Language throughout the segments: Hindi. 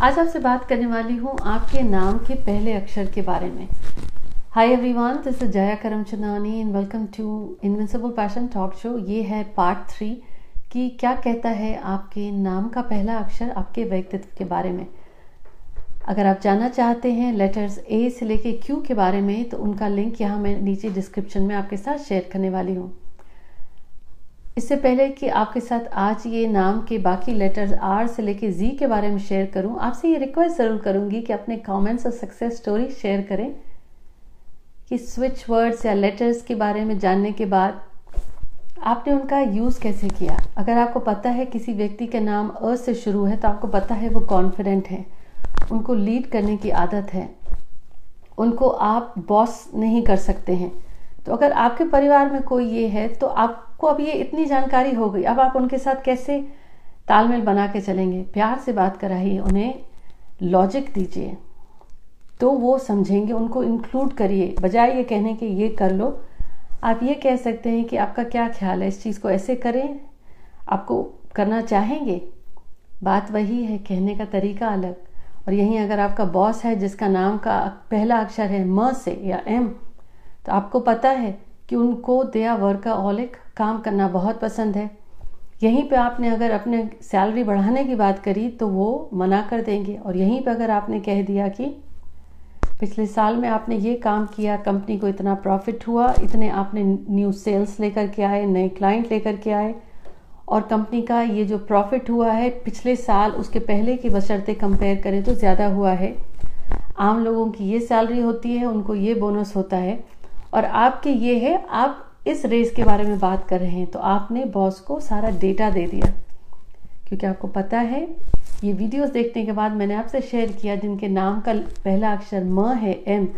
आज आपसे बात करने वाली हूँ आपके नाम के पहले अक्षर के बारे में। Hi everyone this is Jaya Karamchandani and welcome to Invincible Passion Talk Show ये है पार्ट थ्री कि क्या कहता है आपके नाम का पहला अक्षर आपके व्यक्तित्व के बारे में। अगर आप जानना चाहते हैं लेटर्स ए से लेके क्यू के बारे में तो उनका लिंक यहाँ मैं नीचे डिस्क्रिप्शन में आपके साथ शेयर करने वाली हूँ। इससे पहले कि आपके साथ आज ये नाम के बाकी लेटर्स आर से लेके जी के बारे में शेयर करूँ, आपसे ये रिक्वेस्ट ज़रूर करूँगी कि अपने कमेंट्स और सक्सेस स्टोरी शेयर करें। कि स्विच वर्ड्स या लेटर्स के बारे में जानने के बाद आपने उनका यूज़ कैसे किया? अगर आपको पता है किसी व्यक्ति का नाम अ से शुरू है तो आपको पता है वो कॉन्फिडेंट है। उनको लीड करने की आदत है। उनको आप बॉस नहीं कर सकते हैं। तो अगर आपके परिवार में कोई ये है तो आपको अब ये इतनी जानकारी हो गई, अब आप उनके साथ कैसे तालमेल बना के चलेंगे? प्यार से बात कराइए, उन्हें लॉजिक दीजिए। तो वो समझेंगे, उनको इंक्लूड करिए। बजाय ये कहने के ये कर लो, आप ये कह सकते हैं कि आपका क्या ख्याल है? इस चीज़ को ऐसे करें। आपको करना चाहेंगे? बात वही है, कहने का तरीका अलग। और यहीं अगर आपका बॉस है, जिसका नाम का पहला अक्षर है म से या एम तो आपको पता है कि उनको दया वर्काहॉलिक काम करना बहुत पसंद है। यहीं पे आपने अगर अपने सैलरी बढ़ाने की बात करी तो वो मना कर देंगे। और यहीं पे अगर आपने कह दिया कि पिछले साल में आपने ये काम किया, कंपनी को इतना प्रॉफिट हुआ, इतने आपने न्यू सेल्स लेकर के आए, नए क्लाइंट लेकर के आए, और कंपनी का ये जो प्रॉफिट हुआ है, पिछले साल उसके पहले की बशर्ते कंपेयर करें तो ज़्यादा हुआ है। आम लोगों की ये सैलरी होती है, उनको ये बोनस होता है। और आपके ये है, आप इस रेस के बारे में बात कर रहे हैं तो आपने बॉस को सारा डेटा दे दिया। क्योंकि आपको पता है, ये वीडियोस देखने के बाद मैंने आपसे शेयर किया, जिनके नाम का पहला अक्षर म है एम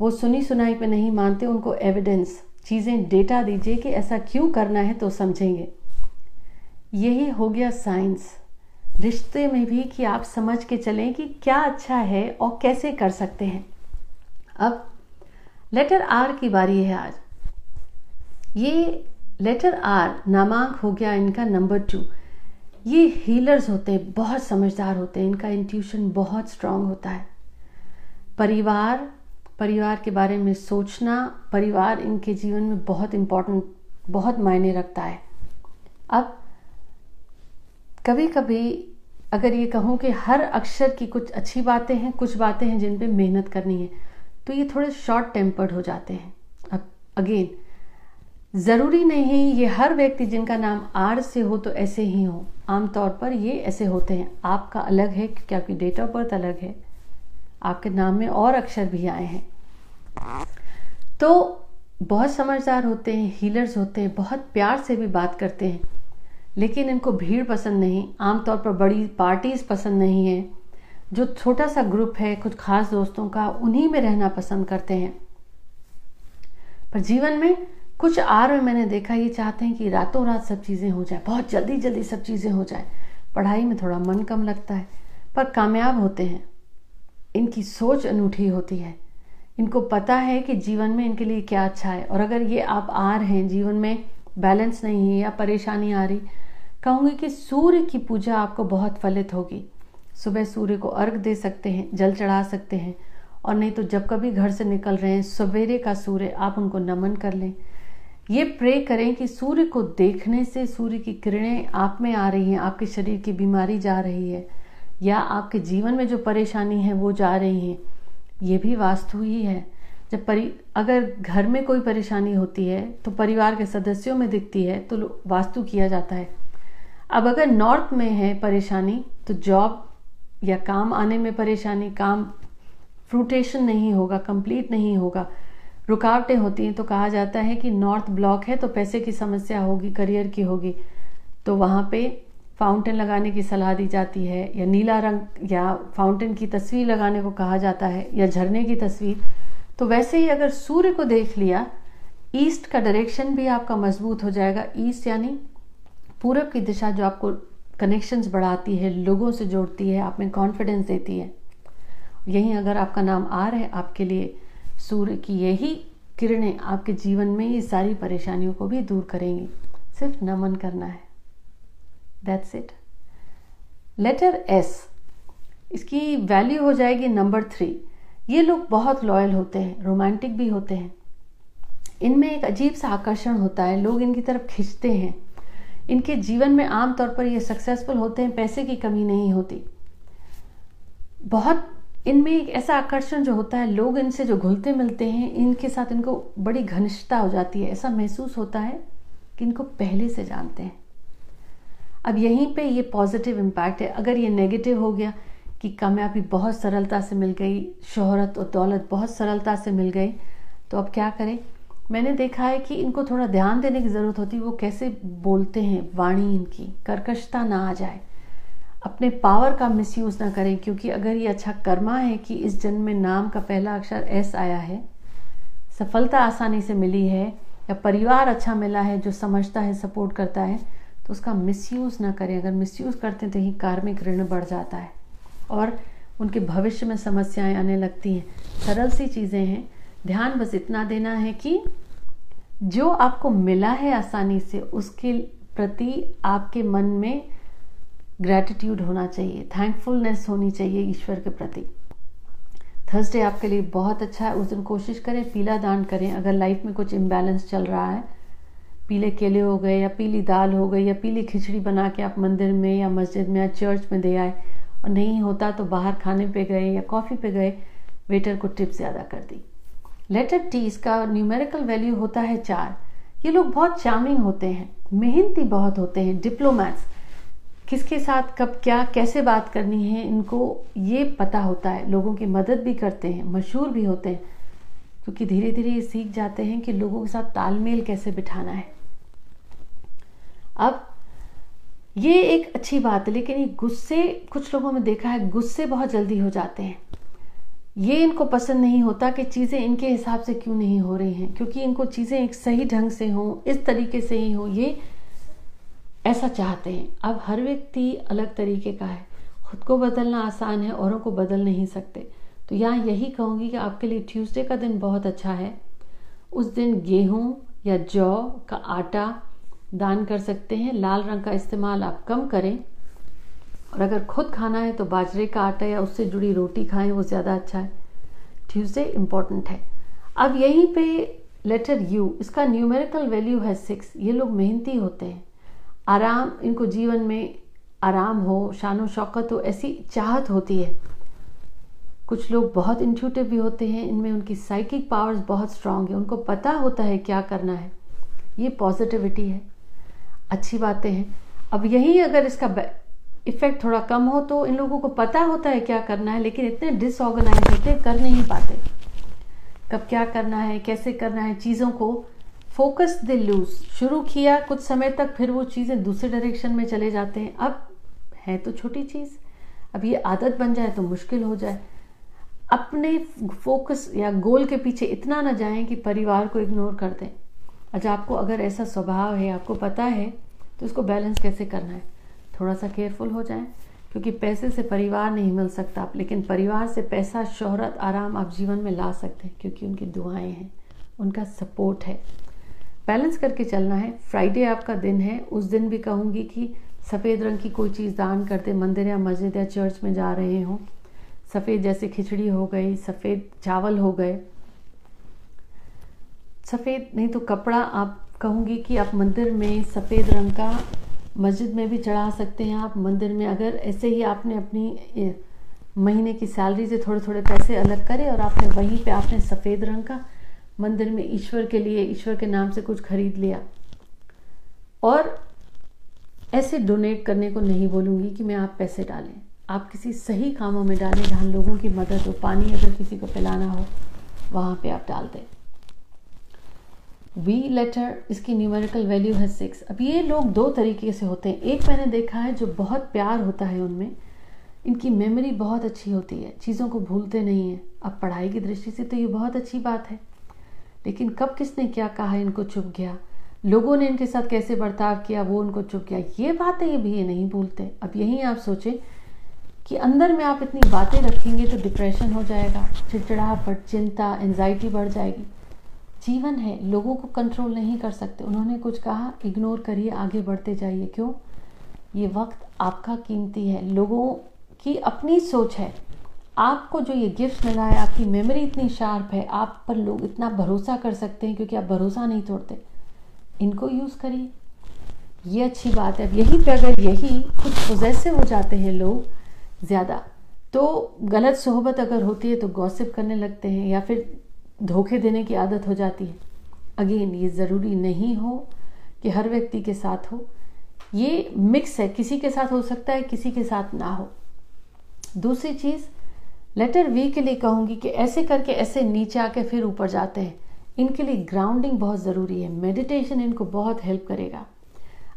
वो सुनी सुनाई पे नहीं मानते, उनको एविडेंस चीज़ें डेटा दीजिए कि ऐसा क्यों करना है तो समझेंगे। यही हो गया साइंस रिश्ते में भी कि आप समझ के चलें कि क्या अच्छा है और कैसे कर सकते हैं। अब लेटर आर की बारी है आज। ये लेटर आर नामांक हो गया इनका नंबर टू ये हीलर्स होते हैं बहुत समझदार होते हैं, इनका इंट्यूशन बहुत स्ट्रांग होता है। परिवार परिवार के बारे में सोचना, परिवार इनके जीवन में बहुत इम्पोर्टेंट बहुत मायने रखता है। अब कभी कभी अगर ये कहूँ कि हर अक्षर की कुछ अच्छी बातें हैं, कुछ बातें हैं जिन पे मेहनत करनी है तो ये थोड़े शॉर्ट टेम्पर्ड हो जाते हैं। अब अगेन ज़रूरी नहीं ये हर व्यक्ति जिनका नाम आर से हो तो ऐसे ही हो। आमतौर पर ये ऐसे होते हैं। आपका अलग है क्योंकि आपकी डेट ऑफ़ बर्थ अलग है। आपके नाम में और अक्षर भी आए हैं। तो बहुत समझदार होते हैं हीलर्स होते हैं, बहुत प्यार से भी बात करते हैं। लेकिन इनको भीड़ पसंद नहीं। आमतौर पर बड़ी पार्टीज़ पसंद नहीं है। जो छोटा सा ग्रुप है, कुछ खास दोस्तों का, उन्हीं में रहना पसंद करते हैं। पर जीवन में कुछ आर में मैंने देखा, ये चाहते हैं कि रातों रात सब चीज़ें हो जाए, बहुत जल्दी जल्दी सब चीज़ें हो जाए। पढ़ाई में थोड़ा मन कम लगता है, पर कामयाब होते हैं। इनकी सोच अनूठी होती है। इनको पता है कि जीवन में इनके लिए क्या अच्छा है, और अगर ये आप आर हैं, जीवन में बैलेंस नहीं है या परेशानी आ रही, कहूँगी कि सूर्य की पूजा आपको बहुत फलित होगी। सुबह सूर्य को अर्घ दे सकते हैं, जल चढ़ा सकते हैं, और नहीं तो जब कभी घर से निकल रहे हैं, सवेरे का सूर्य, आप उनको नमन कर लें। ये प्रे करें कि सूर्य को देखने से, सूर्य की किरणें आप में आ रही हैं, आपके शरीर की बीमारी जा रही है, या आपके जीवन में जो परेशानी है वो जा रही है, ये भी वास्तु ही है। जब परि, अगर घर में कोई परेशानी होती है तो परिवार के सदस्यों में दिखती है तो वास्तु किया जाता है। अब अगर नॉर्थ में है परेशानी तो जॉब या काम आने में परेशानी, काम फ्रूटेशन नहीं होगा कंप्लीट नहीं होगा। रुकावटें होती हैं तो कहा जाता है कि नॉर्थ ब्लॉक है तो पैसे की समस्या होगी, करियर की होगी। तो वहाँ पे फाउंटेन लगाने की सलाह दी जाती है, या नीला रंग, या फाउंटेन की तस्वीर लगाने को कहा जाता है, या झरने की तस्वीर। तो वैसे ही अगर सूर्य को देख लिया, ईस्ट का डायरेक्शन भी आपका मज़बूत हो जाएगा। ईस्ट यानी पूरब की दिशा जो आपको कनेक्शंस बढ़ाती है, लोगों से जोड़ती है, आप में कॉन्फिडेंस देती है। यहीं अगर आपका नाम आ रहा है, आपके लिए सूर्य की यही किरणें आपके जीवन में ये सारी परेशानियों को भी दूर करेंगी। सिर्फ़ नमन करना है। दैट्स इट लेटर एस इसकी वैल्यू हो जाएगी नंबर थ्री ये लोग बहुत लॉयल होते हैं रोमांटिक भी होते हैं। इनमें एक अजीब सा आकर्षण होता है। लोग इनकी तरफ़ खिंचते हैं। इनके जीवन में आमतौर पर ये सक्सेसफुल होते हैं, पैसे की कमी नहीं होती। बहुत इनमें एक ऐसा आकर्षण जो होता है, लोग इनसे जो घुलते मिलते हैं, इनके साथ इनको बड़ी घनिष्ठता हो जाती है। ऐसा महसूस होता है कि इनको पहले से जानते हैं। अब यहीं पे ये पॉजिटिव इम्पैक्ट है। अगर ये नेगेटिव हो गया कि कामयाबी बहुत सरलता से मिल गई, शोहरत और दौलत बहुत सरलता से मिल गई तो अब क्या करें? मैंने देखा है कि इनको थोड़ा ध्यान देने की ज़रूरत होती है। वो कैसे बोलते हैं वाणी इनकी? कर्कशता ना आ जाए। अपने पावर का मिसयूज़ ना करें, क्योंकि अगर ये अच्छा कर्मा है कि इस जन्म में नाम का पहला अक्षर एस आया है, सफलता आसानी से मिली है, या परिवार अच्छा मिला है, जो समझता है सपोर्ट करता है तो उसका मिसयूज़ ना करें। अगर मिसयूज़ करते हैं तो ही कार्मिक ऋण बढ़ जाता है और उनके भविष्य में समस्याएँ आने लगती हैं। सरल सी चीज़ें हैं। ध्यान बस इतना देना है कि जो आपको मिला है आसानी से, उसके प्रति आपके मन में ग्रेटिट्यूड होना चाहिए थैंकफुलनेस होनी चाहिए ईश्वर के प्रति। थर्सडे आपके लिए बहुत अच्छा है। उस दिन कोशिश करें, पीला दान करें। अगर लाइफ में कुछ इम्बैलेंस चल रहा है, पीले केले हो गए या पीली दाल हो गई या पीली खिचड़ी बना के आप मंदिर में या मस्जिद में या चर्च में दे आए और नहीं होता तो बाहर खाने पे गए या कॉफ़ी पे गए वेटर को टिप ज़्यादा कर दी। लेटर टी इसका न्यूमेरिकल वैल्यू होता है चार। ये लोग बहुत चार्मिंग होते हैं, मेहनती बहुत होते हैं डिप्लोमैट्स किसके साथ कब क्या, कैसे बात करनी है, इनको ये पता होता है। लोगों की मदद भी करते हैं, मशहूर भी होते हैं, क्योंकि धीरे धीरे ये सीख जाते हैं कि लोगों के साथ तालमेल कैसे बिठाना है। अब, ये एक अच्छी बात है, लेकिन ये गुस्से, कुछ लोगों में देखा है, गुस्से बहुत जल्दी हो जाते हैं। ये इनको पसंद नहीं होता कि चीज़ें इनके हिसाब से क्यों नहीं हो रही हैं, क्योंकि इनको चीज़ें एक सही ढंग से हों, इस तरीके से ही हो, ये ऐसा चाहते हैं। अब हर व्यक्ति अलग तरीके का है। खुद को बदलना आसान है, औरों को बदल नहीं सकते। तो यहाँ यही कहूँगी कि आपके लिए ट्यूसडे का दिन बहुत अच्छा है। उस दिन गेहूँ या जौ का आटा दान कर सकते हैं। लाल रंग का इस्तेमाल आप कम करें। और अगर खुद खाना है तो बाजरे का आटा या उससे जुड़ी रोटी खाएँ, वो ज़्यादा अच्छा है। ट्यूसडे इंपॉर्टेंट है। अब यहीं पे लेटर यू, इसका न्यूमेरिकल वैल्यू है सिक्स। ये लोग मेहनती होते हैं। आराम, इनको जीवन में आराम हो, शानो शौकत हो, ऐसी चाहत होती है। कुछ लोग बहुत इंट्यूटिव भी होते हैं, इनमें उनकी साइकिक पावर्स बहुत स्ट्रांग है, उनको पता होता है क्या करना है। ये पॉजिटिविटी है। अच्छी बातें हैं। अब यही अगर इसका इफ़ेक्ट थोड़ा कम हो तो इन लोगों को पता होता है क्या करना है, लेकिन इतने डिसऑर्गेनाइज होते कर नहीं पाते। कब क्या करना है, कैसे करना है, चीज़ों को फोकस दे लूज शुरू किया, कुछ समय तक फिर वो चीज़ें दूसरे डायरेक्शन में चले जाते हैं। अब है तो छोटी चीज़। अब ये आदत बन जाए तो मुश्किल हो जाए। अपने फोकस या गोल के पीछे इतना ना जाएँ कि परिवार को इग्नोर कर दें। अच्छा आपको अगर ऐसा स्वभाव है, आपको पता है तो इसको बैलेंस कैसे करना है? थोड़ा सा केयरफुल हो जाएँ, क्योंकि पैसे से परिवार नहीं मिल सकता आप, लेकिन परिवार से पैसा, शोहरत, आराम आप जीवन में ला सकते हैं, क्योंकि उनकी दुआएँ हैं, उनका सपोर्ट है। बैलेंस करके चलना है। फ्राइडे आपका दिन है। उस दिन भी कहूँगी कि सफ़ेद रंग की कोई चीज़ दान करते, मंदिर या मस्जिद या चर्च में जा रहे हों। सफ़ेद जैसे खिचड़ी हो गई, सफ़ेद चावल हो गए। सफ़ेद नहीं तो कपड़ा, आप कहूँगी कि आप मंदिर में सफ़ेद रंग का मस्जिद में भी चढ़ा सकते हैं आप। मंदिर में अगर ऐसे ही आपने अपनी महीने की सैलरी से थोड़े थोड़े पैसे अलग करे और आपने वहीं पे आपने सफ़ेद रंग का मंदिर में ईश्वर के लिए, ईश्वर के नाम से कुछ खरीद लिया। और ऐसे डोनेट करने को नहीं बोलूँगी कि मैं आप पैसे डालें। आप किसी सही कामों में डालें जहाँ लोगों की मदद हो, पानी अगर किसी को पिलाना हो, वहाँ पे आप डाल दें। वी लेटर इसकी न्यूमेरिकल वैल्यू है सिक्स अब ये लोग दो तरीके से होते हैं। एक मैंने देखा है जो बहुत प्यार होता है उनमें, इनकी मेमोरी बहुत अच्छी होती है। चीज़ों को भूलते नहीं हैं। अब पढ़ाई की दृष्टि से तो ये बहुत अच्छी बात है। लेकिन कब किसने क्या कहा, इनको चुप गया? लोगों ने इनके साथ कैसे बर्ताव किया, वो उनको चुप गया? ये बातें ये भी ये नहीं भूलते। अब यही आप सोचें कि अंदर में आप इतनी बातें रखेंगे तो डिप्रेशन हो जाएगा, चिड़चिड़ाहट, चिंता एंजाइटी बढ़ जाएगी। जीवन है, लोगों को कंट्रोल नहीं कर सकते। उन्होंने कुछ कहा इग्नोर करिए, आगे बढ़ते जाइए। क्यों? ये वक्त आपका कीमती है। लोगों की अपनी सोच है। आपको जो ये गिफ्ट मिला है, आपकी मेमोरी इतनी शार्प है, आप पर लोग इतना भरोसा कर सकते हैं क्योंकि आप भरोसा नहीं तोड़ते। इनको यूज़ करिए। ये अच्छी बात है। अब यही पे अगर यही कुछ पोजेसिव हो जाते हैं लोग ज़्यादा तो गलत सोहबत अगर होती है तो गॉसिप करने लगते हैं या फिर धोखे देने की आदत हो जाती है। अगेन ये ज़रूरी नहीं हो कि हर व्यक्ति के साथ हो। ये मिक्स है। किसी के साथ हो सकता है, किसी के साथ ना हो। दूसरी चीज़ लेटर वी के लिए कहूँगी कि ऐसे करके ऐसे नीचे आके फिर ऊपर जाते हैं। इनके लिए ग्राउंडिंग बहुत ज़रूरी है। मेडिटेशन इनको बहुत हेल्प करेगा।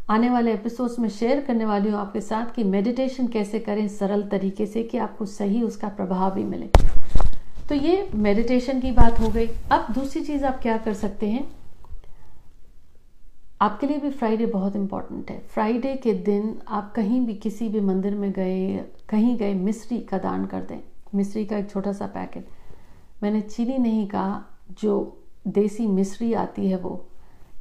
आने वाले एपिसोड्स में शेयर करने वाली हूँ आपके साथ कि मेडिटेशन कैसे करें, सरल तरीके से कि आपको सही उसका प्रभाव भी मिले। तो ये मेडिटेशन की बात हो गई। अब दूसरी चीज़ आप क्या कर सकते हैं? आपके लिए भी फ्राइडे बहुत इंपॉर्टेंट है। फ्राइडे के दिन आप कहीं भी किसी भी मंदिर में गए, कहीं गए मिश्री का दान कर दें। मिश्री का एक छोटा सा पैकेट। मैंने चीनी नहीं कहा, जो देसी मिश्री आती है वो।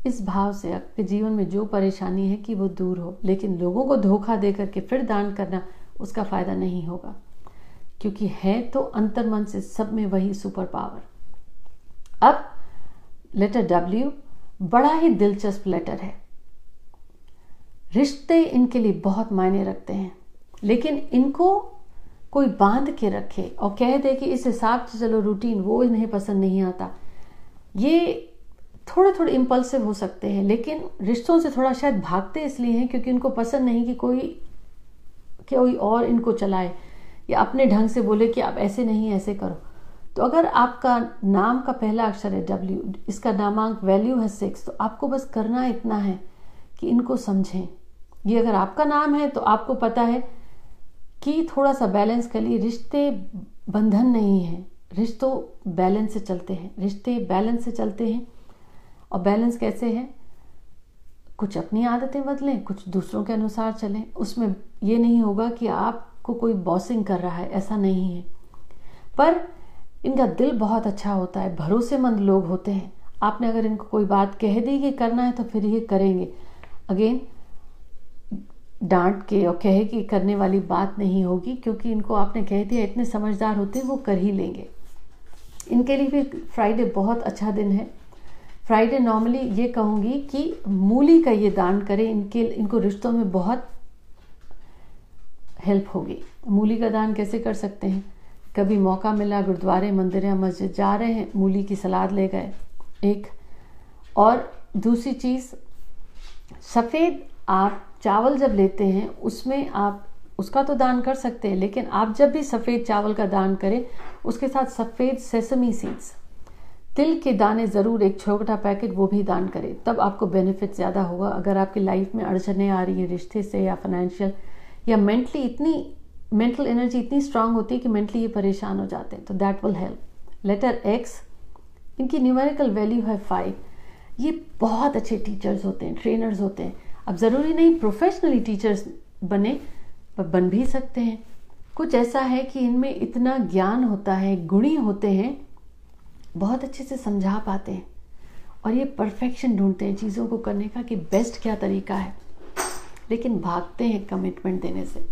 इस भाव से आपके जीवन में जो परेशानी है कि वो दूर हो, लेकिन लोगों को धोखा दे करके फिर दान करना उसका फ़ायदा नहीं होगा। क्योंकि है तो अंतर मन से सब में वही सुपर पावर। अब, लेटर डब्ल्यू बड़ा ही दिलचस्प लेटर है। रिश्ते इनके लिए बहुत मायने रखते हैं, लेकिन इनको कोई बाँध के रखे और कह दे कि इस हिसाब से चलो रूटीन वो इन्हें पसंद नहीं आता। ये थोड़े थोड़े इम्पल्सिव हो सकते हैं, लेकिन रिश्तों से थोड़ा शायद भागते इसलिए हैं क्योंकि उनको पसंद नहीं कि कोई कोई और इनको चलाए या अपने ढंग से बोले कि आप ऐसे नहीं, ऐसे करो। तो अगर आपका नाम का पहला अक्षर है डब्ल्यू इसका नामांक वैल्यू है सिक्स तो आपको बस करना इतना है कि इनको समझें। ये अगर आपका नाम है तो आपको पता है कि थोड़ा सा बैलेंस कर लिए रिश्ते बंधन नहीं है। रिश्तों बैलेंस से चलते हैं। रिश्ते बैलेंस से चलते हैं। और बैलेंस कैसे है? कुछ अपनी आदतें बदलें, कुछ दूसरों के अनुसार चलें। उसमें ये नहीं होगा कि आपको कोई बॉसिंग कर रहा है, ऐसा नहीं है। पर इनका दिल बहुत अच्छा होता है, भरोसेमंद लोग होते हैं। आपने अगर इनको कोई बात कह दी कि करना है तो फिर ये करेंगे। अगेन डांट के और कहे कि करने वाली बात नहीं होगी, क्योंकि इनको आपने कह दिया, इतने समझदार होते वो कर ही लेंगे। इनके लिए भी फ्राइडे बहुत अच्छा दिन है। फ्राइडे नॉर्मली ये कहूँगी कि मूली का ये दान करें, इनके, इनको रिश्तों में बहुत हेल्प होगी। मूली का दान कैसे कर सकते हैं? कभी मौका मिला, गुरुद्वारे, मंदिर या मस्जिद जा रहे हैं, मूली की सलाद ले गए। एक और दूसरी चीज़, सफ़ेद आप चावल जब लेते हैं, उसमें आप, उसका तो दान कर सकते हैं, लेकिन आप जब भी सफ़ेद चावल का दान करें, उसके साथ सफ़ेद सेसमी सीड्स तिल के दाने ज़रूर एक छोटा पैकेट वो भी दान करें, तब आपको बेनिफिट ज़्यादा होगा। अगर आपकी लाइफ में अड़चने आ रही है, रिश्ते से या फाइनेंशियल या मेंटली इतनी मेंटल एनर्जी इतनी स्ट्रांग होती है कि मेंटली ये परेशान हो जाते हैं तो that will help letter X इनकी न्यूमेरिकल वैल्यू है फाइव ये बहुत अच्छे टीचर्स होते हैं ट्रेनर्स होते हैं। अब ज़रूरी नहीं प्रोफेशनली टीचर्स बने, पर बन भी सकते हैं। कुछ ऐसा है कि इनमें इतना ज्ञान होता है, गुणी होते हैं, बहुत अच्छे से समझा पाते हैं। और ये परफेक्शन ढूंढते हैं चीज़ों को करने का कि बेस्ट क्या तरीका है। लेकिन भागते हैं कमिटमेंट देने से।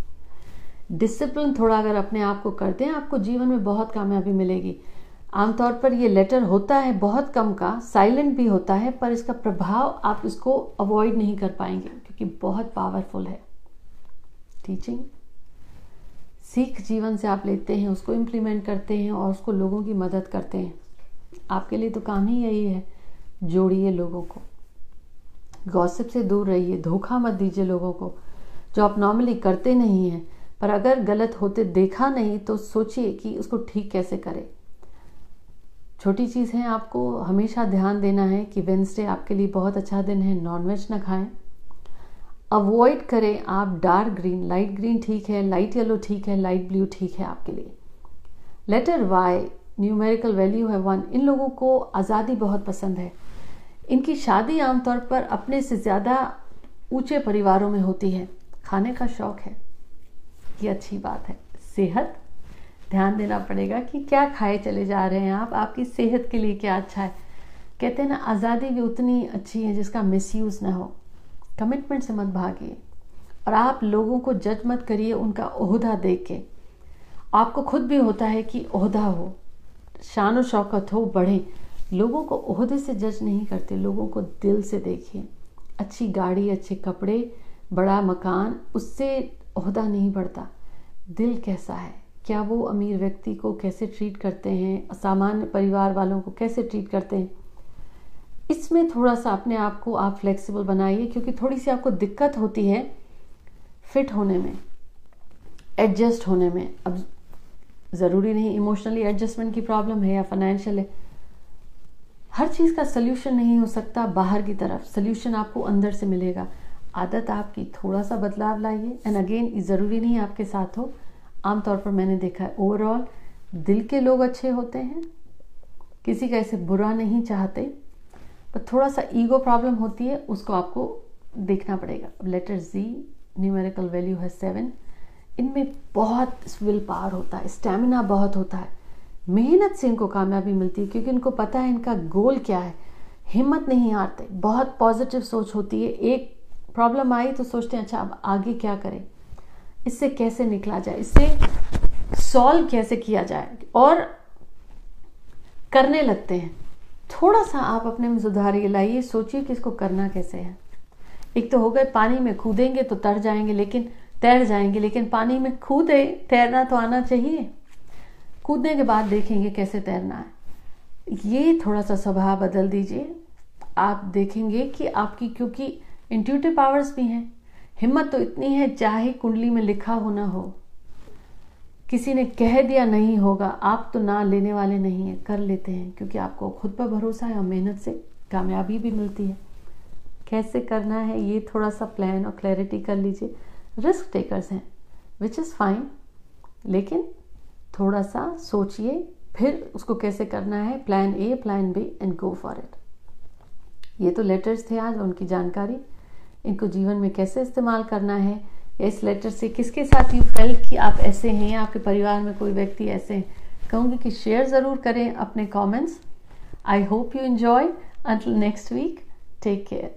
डिसिप्लिन थोड़ा अगर अपने आप को करते हैं, आपको जीवन में बहुत कामयाबी मिलेगी। आमतौर पर ये लेटर होता है बहुत कम का साइलेंट भी होता है, पर इसका प्रभाव आप इसको अवॉइड नहीं कर पाएँगे, क्योंकि बहुत पावरफुल है। टीचिंग सीख जीवन से आप लेते हैं, उसको इम्प्लीमेंट करते हैं और उसको लोगों की मदद करते हैं। आपके लिए तो काम ही यही है, जोड़िए लोगों को। गॉसिप से दूर रहिए, धोखा मत दीजिए लोगों को, जो आप नॉर्मली करते नहीं हैं, पर अगर गलत होते देखा नहीं तो सोचिए कि उसको ठीक कैसे करें। छोटी चीज़ है, आपको हमेशा ध्यान देना है कि वेंसडे आपके लिए बहुत अच्छा दिन है नॉनवेज ना खाएँ। अवॉइड करें आप डार्क ग्रीन लाइट ग्रीन ठीक है लाइट येलो ठीक है लाइट ब्लू ठीक है आपके लिए। लेटर वाई न्यूमेरिकल वैल्यू है वन इन लोगों को आज़ादी बहुत पसंद है। इनकी शादी आमतौर पर अपने से ज़्यादा ऊँचे परिवारों में होती है। खाने का शौक है। ये अच्छी बात है। सेहत ध्यान देना पड़ेगा कि क्या खाए चले जा रहे हैं आप, आपकी सेहत के लिए क्या अच्छा है। कहते हैं ना, आज़ादी भी उतनी अच्छी है जिसका मिसयूज़ ना हो। कमिटमेंट से मत भागिए। और आप लोगों को जज मत करिए उनका ओहदा देख के आपको खुद भी होता है कि ओहदा हो। शान शौकत हो, बढ़े। लोगों को ओहदे से जज नहीं करते, लोगों को दिल से देखिए। अच्छी गाड़ी, अच्छे कपड़े, बड़ा मकान, उससे ओहदा नहीं बढ़ता। दिल कैसा है? क्या वो अमीर व्यक्ति को कैसे ट्रीट करते हैं? सामान्य परिवार वालों को कैसे ट्रीट करते हैं? इसमें थोड़ा सा अपने आप को आप फ्लेक्सिबल बनाइए, क्योंकि थोड़ी सी आपको दिक्कत होती है फिट होने में एडजस्ट होने में। अब ज़रूरी नहीं इमोशनली एडजस्टमेंट की प्रॉब्लम है या फाइनेंशियल है। हर चीज़ का सल्यूशन नहीं हो सकता बाहर की तरफ़। सल्यूशन आपको अंदर से मिलेगा। आदत आपकी थोड़ा सा बदलाव लाइए। एंड अगेन ज़रूरी नहीं आपके साथ हो आमतौर पर मैंने देखा है ओवरऑल दिल के लोग अच्छे होते हैं, किसी का ऐसे बुरा नहीं चाहते पर थोड़ा सा ईगो प्रॉब्लम होती है, उसको आपको देखना पड़ेगा। लेटर जी न्यूमेरिकल वैल्यू है सेवन इनमें बहुत विल पावर होता है स्टेमिना बहुत होता है। मेहनत से इनको कामयाबी मिलती है, क्योंकि इनको पता है इनका गोल क्या है। हिम्मत नहीं हारते, बहुत पॉजिटिव सोच होती है, एक प्रॉब्लम आई तो सोचते हैं अच्छा अब आगे क्या करें? इससे कैसे निकला जाए? इससे सॉल्व कैसे किया जाए? और करने लगते हैं। थोड़ा सा आप अपने में सुधार लाइए, सोचिए कि इसको करना कैसे है। एक तो हो गए पानी में कूदेंगे तो तर जाएँगे, लेकिन तैर जाएँगे, लेकिन पानी में कूदे, तैरना तो आना चाहिए। कूदने के बाद देखेंगे कैसे तैरना है। ये थोड़ा सा स्वभाव बदल दीजिए। आप देखेंगे कि आपकी, क्योंकि इंट्यूटिव पावर्स भी हैं। हिम्मत तो इतनी है, चाहे कुंडली में लिखा होना हो। किसी ने कह दिया नहीं होगा, आप तो ना लेने वाले नहीं है, कर लेते हैं, क्योंकि आपको खुद पर भरोसा है और मेहनत से कामयाबी भी मिलती है। कैसे करना है, ये थोड़ा सा प्लान और क्लैरिटी कर लीजिए। रिस्क टेकर्स हैं विच इज़ फाइन लेकिन थोड़ा सा सोचिए, फिर उसको कैसे करना है plan A plan B and go for it ये तो लेटर्स थे आज, उनकी जानकारी। इनको जीवन में कैसे इस्तेमाल करना है, या इस लेटर से किसके साथ यू फेल्ट कि आप ऐसे हैं, या आपके परिवार में कोई व्यक्ति ऐसे हैं? कहूँगी कि शेयर ज़रूर करें अपने comments I hope you enjoy until next week take care